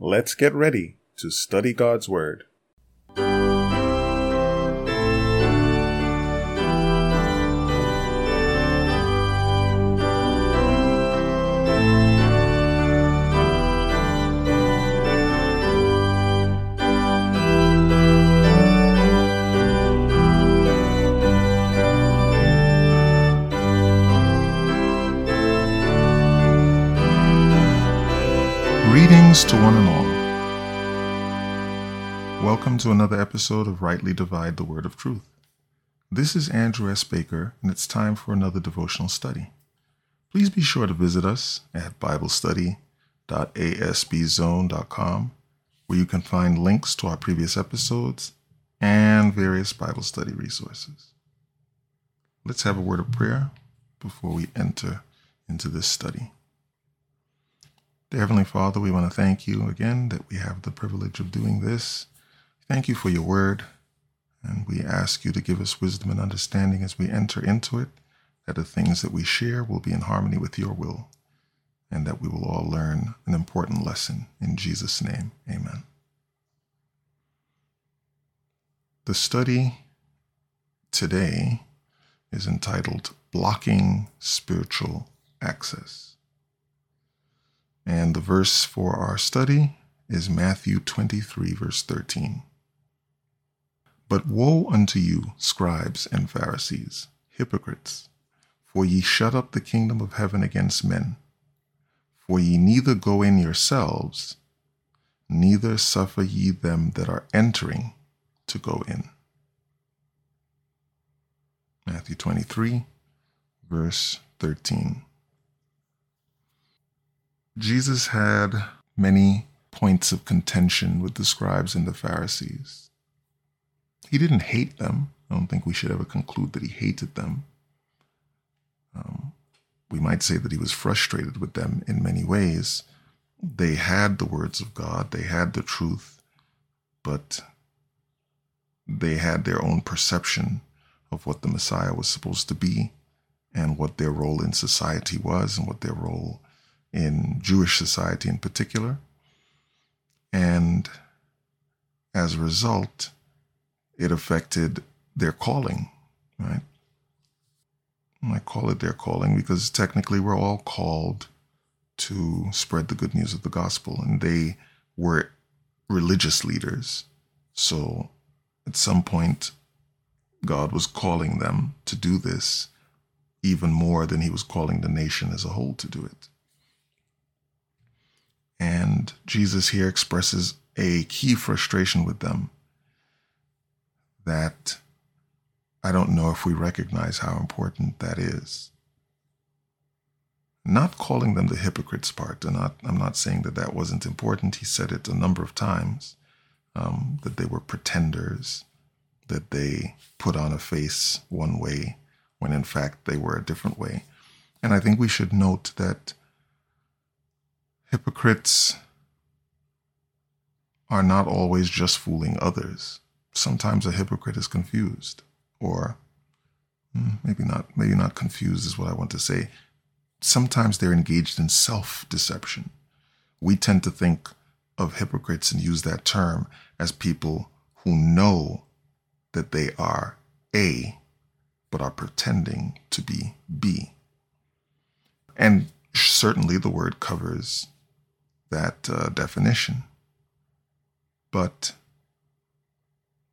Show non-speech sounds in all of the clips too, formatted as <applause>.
Let's get ready to study God's Word. Greetings to one. Welcome to another episode of Rightly Divide the Word of Truth. This is Andrew S. Baker, and it's time for another devotional study. Please be sure to visit us at BibleStudy.asbzone.com, where you can find links to our previous episodes and various Bible study resources. Let's have a word of prayer before we enter into this study. Dear Heavenly Father, we want to thank you again that we have the privilege of doing this. Thank you for your word, and we ask you to give us wisdom and understanding as we enter into it, that the things that we share will be in harmony with your will, and that we will all learn an important lesson. In Jesus' name, amen. The study today is entitled Blocking Spiritual Access. And the verse for our study is Matthew 23, verse 13. But woe unto you, scribes and Pharisees, hypocrites, for ye shut up the kingdom of heaven against men. For ye neither go in yourselves, neither suffer ye them that are entering to go in. Matthew 23, verse 13. Jesus had many points of contention with the scribes and the Pharisees. He didn't hate them. I don't think we should ever conclude that he hated them. Um, we might say that he was frustrated with them in many ways. They had the words of God, they had the truth, but they had their own perception of what the Messiah was supposed to be and what their role in society was and what their role in Jewish society in particular. And as a result, it affected their calling, right? I call it their calling because technically we're all called to spread the good news of the gospel, and they were religious leaders. So at some point, God was calling them to do this even more than he was calling the nation as a whole to do it. And Jesus here expresses a key frustration with them that I don't know if we recognize how important that is. Not calling them the hypocrites part, not, I'm not saying that that wasn't important. He said it a number of times um, that they were pretenders, that they put on a face one way when in fact they were a different way. And I think we should note that Hypocrites are not always just fooling others. Sometimes a hypocrite is confused, or hmm, maybe not, maybe not confused is what I want to say. Sometimes they're engaged in self deception. We tend to think of hypocrites and use that term as people who know that they are A, but are pretending to be B. And certainly the word covers that uh, definition. But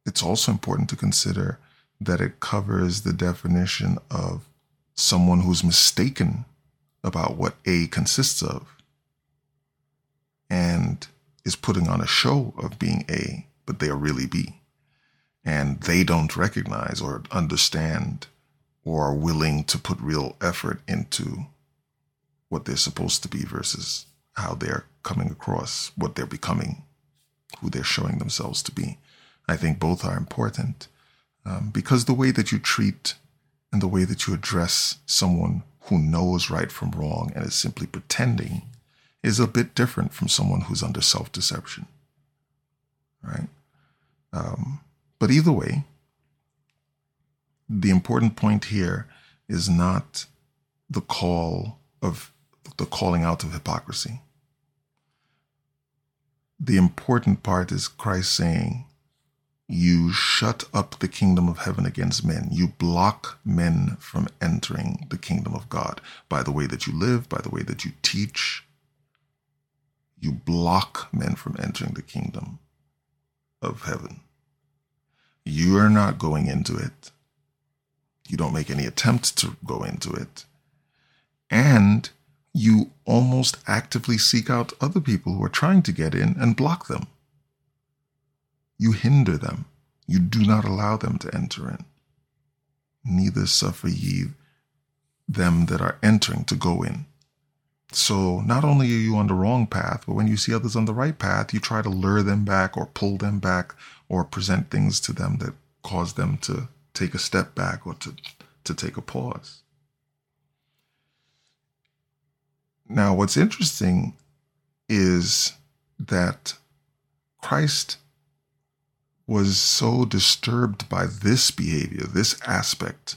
it's also important to consider that it covers the definition of someone who's mistaken about what A consists of and is putting on a show of being A, but they are really B. And they don't recognize or understand or are willing to put real effort into what they're supposed to be versus how they're coming across, what they're becoming, who they're showing themselves to be. I think both are important um, because the way that you treat and the way that you address someone who knows right from wrong and is simply pretending is a bit different from someone who's under self deception. Right? Um, but either way, the important point here is not the call of the calling out of hypocrisy the important part is Christ saying, You shut up the kingdom of heaven against men. You block men from entering the kingdom of God by the way that you live, by the way that you teach. You block men from entering the kingdom of heaven. You are not going into it. You don't make any attempt to go into it. And you almost actively seek out other people who are trying to get in and block them. You hinder them. You do not allow them to enter in. Neither suffer ye them that are entering to go in. So not only are you on the wrong path, but when you see others on the right path, you try to lure them back or pull them back or present things to them that cause them to take a step back or to, to take a pause. Now, what's interesting is that Christ was so disturbed by this behavior, this aspect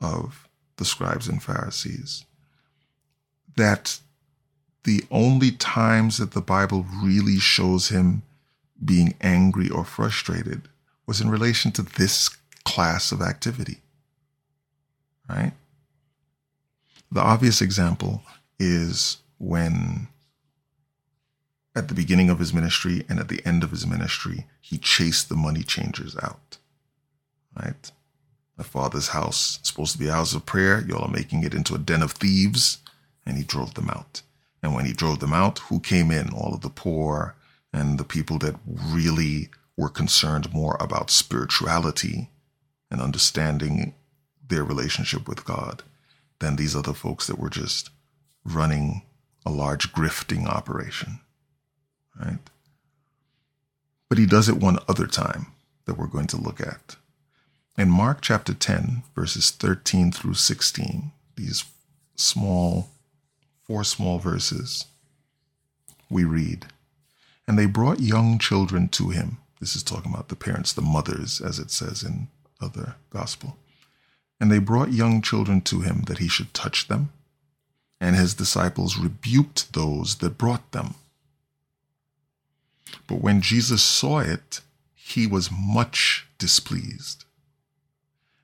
of the scribes and Pharisees, that the only times that the Bible really shows him being angry or frustrated was in relation to this class of activity. Right? The obvious example is when at the beginning of his ministry and at the end of his ministry, he chased the money changers out. Right? My father's house supposed to be a house of prayer. Y'all are making it into a den of thieves. And he drove them out. And when he drove them out, who came in? All of the poor and the people that really were concerned more about spirituality and understanding their relationship with God than these other folks that were just running a large grifting operation, right? But he does it one other time that we're going to look at. In Mark chapter 10, verses 13 through 16, these small, four small verses, we read, And they brought young children to him. This is talking about the parents, the mothers, as it says in other gospel. And they brought young children to him that he should touch them and his disciples rebuked those that brought them. But when Jesus saw it, he was much displeased,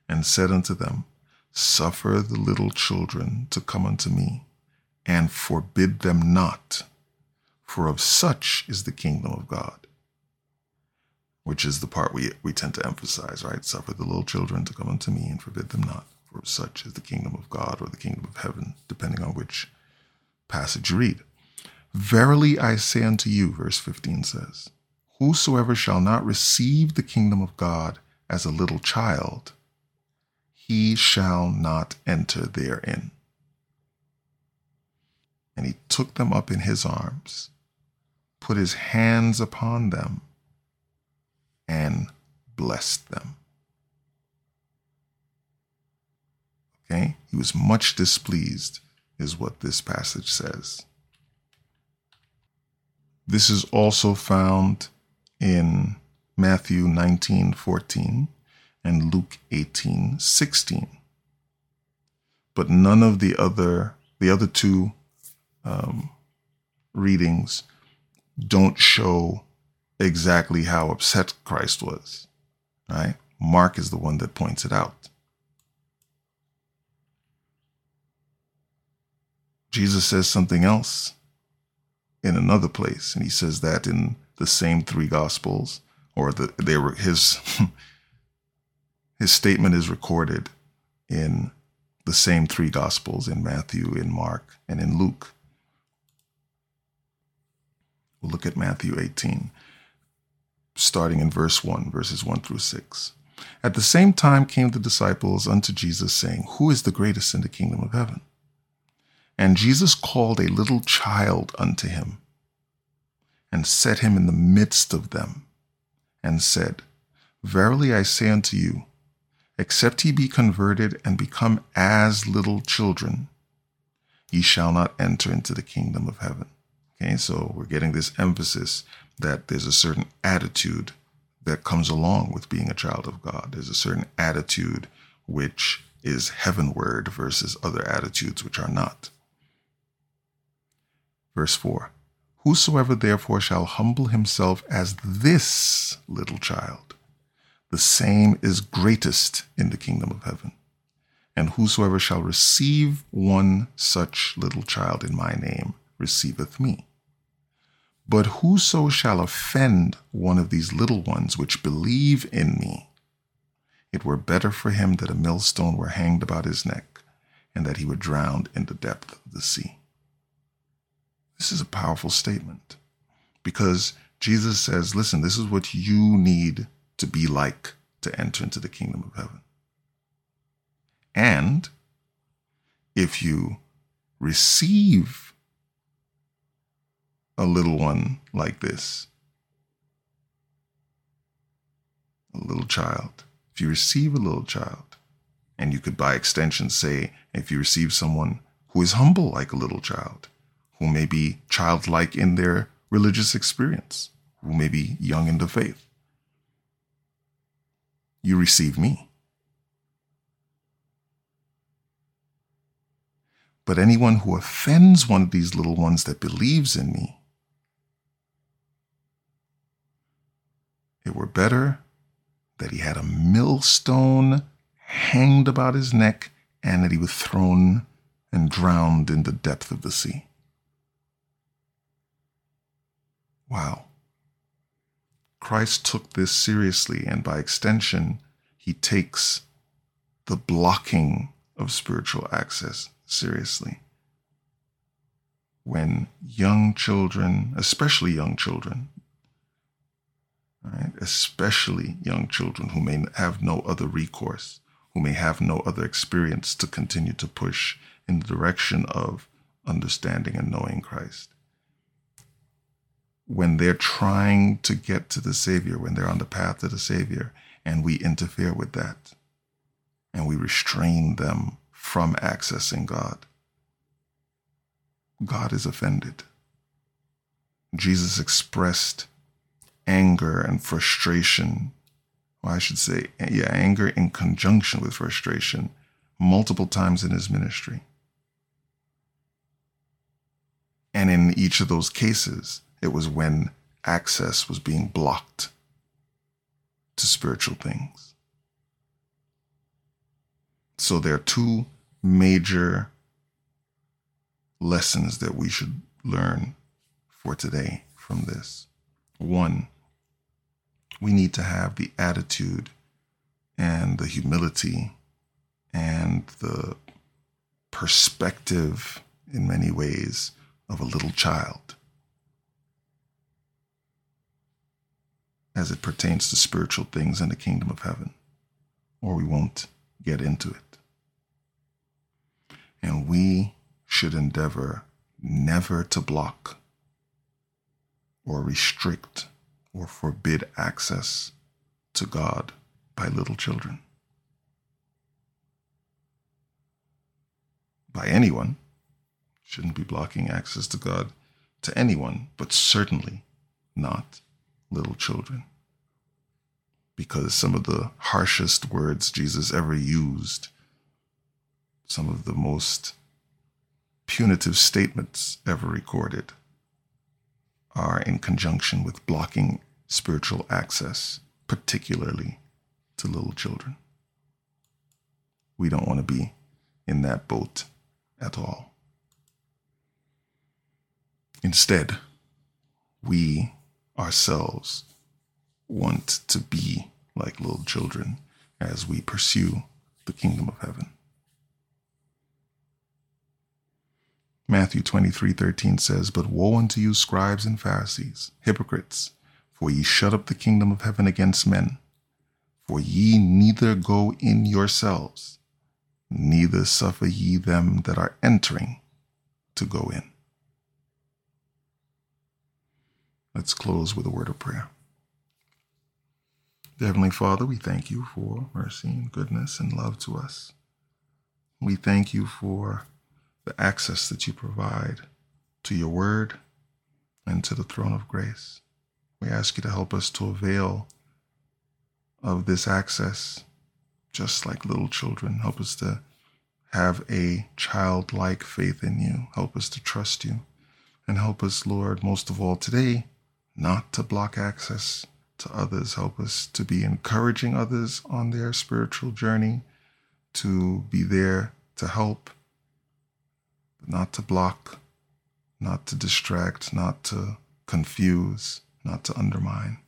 and said unto them, Suffer the little children to come unto me, and forbid them not, for of such is the kingdom of God. Which is the part we, we tend to emphasize, right? Suffer the little children to come unto me, and forbid them not for such is the kingdom of God or the kingdom of heaven, depending on which passage you read. Verily I say unto you, verse 15 says, Whosoever shall not receive the kingdom of God as a little child, he shall not enter therein. And he took them up in his arms, put his hands upon them, and blessed them. Okay? He was much displeased, is what this passage says. This is also found in Matthew 19 14 and Luke 18 16. But none of the other, the other two um, readings don't show exactly how upset Christ was. Right? Mark is the one that points it out. Jesus says something else in another place, and he says that in the same three gospels, or the they were his <laughs> his statement is recorded in the same three gospels in Matthew, in Mark, and in Luke. We'll look at Matthew 18, starting in verse 1, verses 1 through 6. At the same time came the disciples unto Jesus, saying, Who is the greatest in the kingdom of heaven? And Jesus called a little child unto him, and set him in the midst of them, and said, Verily I say unto you, except ye be converted and become as little children, ye shall not enter into the kingdom of heaven. Okay, so we're getting this emphasis that there's a certain attitude that comes along with being a child of God. There's a certain attitude which is heavenward versus other attitudes which are not. Verse 4 Whosoever therefore shall humble himself as this little child, the same is greatest in the kingdom of heaven. And whosoever shall receive one such little child in my name receiveth me. But whoso shall offend one of these little ones which believe in me, it were better for him that a millstone were hanged about his neck, and that he were drowned in the depth of the sea. This is a powerful statement because Jesus says, listen, this is what you need to be like to enter into the kingdom of heaven. And if you receive a little one like this, a little child, if you receive a little child, and you could by extension say, if you receive someone who is humble like a little child, who may be childlike in their religious experience, who may be young in the faith, you receive me. But anyone who offends one of these little ones that believes in me, it were better that he had a millstone hanged about his neck and that he was thrown and drowned in the depth of the sea. Wow. Christ took this seriously, and by extension, he takes the blocking of spiritual access seriously. When young children, especially young children, right, especially young children who may have no other recourse, who may have no other experience to continue to push in the direction of understanding and knowing Christ when they're trying to get to the Savior, when they're on the path to the Savior, and we interfere with that and we restrain them from accessing God, God is offended. Jesus expressed anger and frustration. Well, I should say, yeah, anger in conjunction with frustration multiple times in his ministry. And in each of those cases, it was when access was being blocked to spiritual things. So there are two major lessons that we should learn for today from this. One, we need to have the attitude and the humility and the perspective in many ways of a little child. As it pertains to spiritual things in the kingdom of heaven, or we won't get into it. And we should endeavor never to block or restrict or forbid access to God by little children. By anyone, shouldn't be blocking access to God to anyone, but certainly not little children. Because some of the harshest words Jesus ever used, some of the most punitive statements ever recorded, are in conjunction with blocking spiritual access, particularly to little children. We don't want to be in that boat at all. Instead, we ourselves want to be like little children as we pursue the kingdom of heaven. Matthew 23 13 says, But woe unto you, scribes and Pharisees, hypocrites, for ye shut up the kingdom of heaven against men. For ye neither go in yourselves, neither suffer ye them that are entering to go in. Let's close with a word of prayer. Heavenly Father, we thank you for mercy and goodness and love to us. We thank you for the access that you provide to your word and to the throne of grace. We ask you to help us to avail of this access just like little children. Help us to have a childlike faith in you. Help us to trust you. And help us, Lord, most of all today, not to block access to others. Help us to be encouraging others on their spiritual journey, to be there to help, but not to block, not to distract, not to confuse, not to undermine.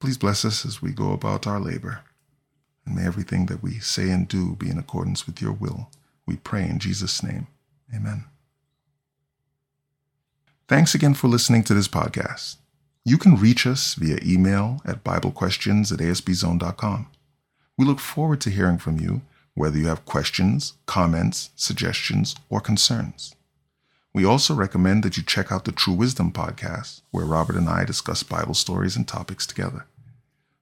Please bless us as we go about our labor, and may everything that we say and do be in accordance with your will. We pray in Jesus' name. Amen. Thanks again for listening to this podcast. You can reach us via email at BibleQuestions at ASBZone.com. We look forward to hearing from you, whether you have questions, comments, suggestions, or concerns. We also recommend that you check out the True Wisdom podcast, where Robert and I discuss Bible stories and topics together.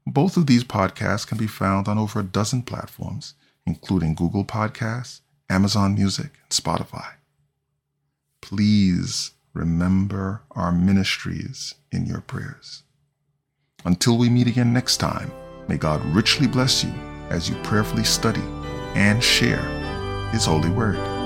Both of these podcasts can be found on over a dozen platforms, including Google Podcasts, Amazon Music, and Spotify. Please remember our ministries in your prayers. Until we meet again next time, may God richly bless you as you prayerfully study and share His holy word.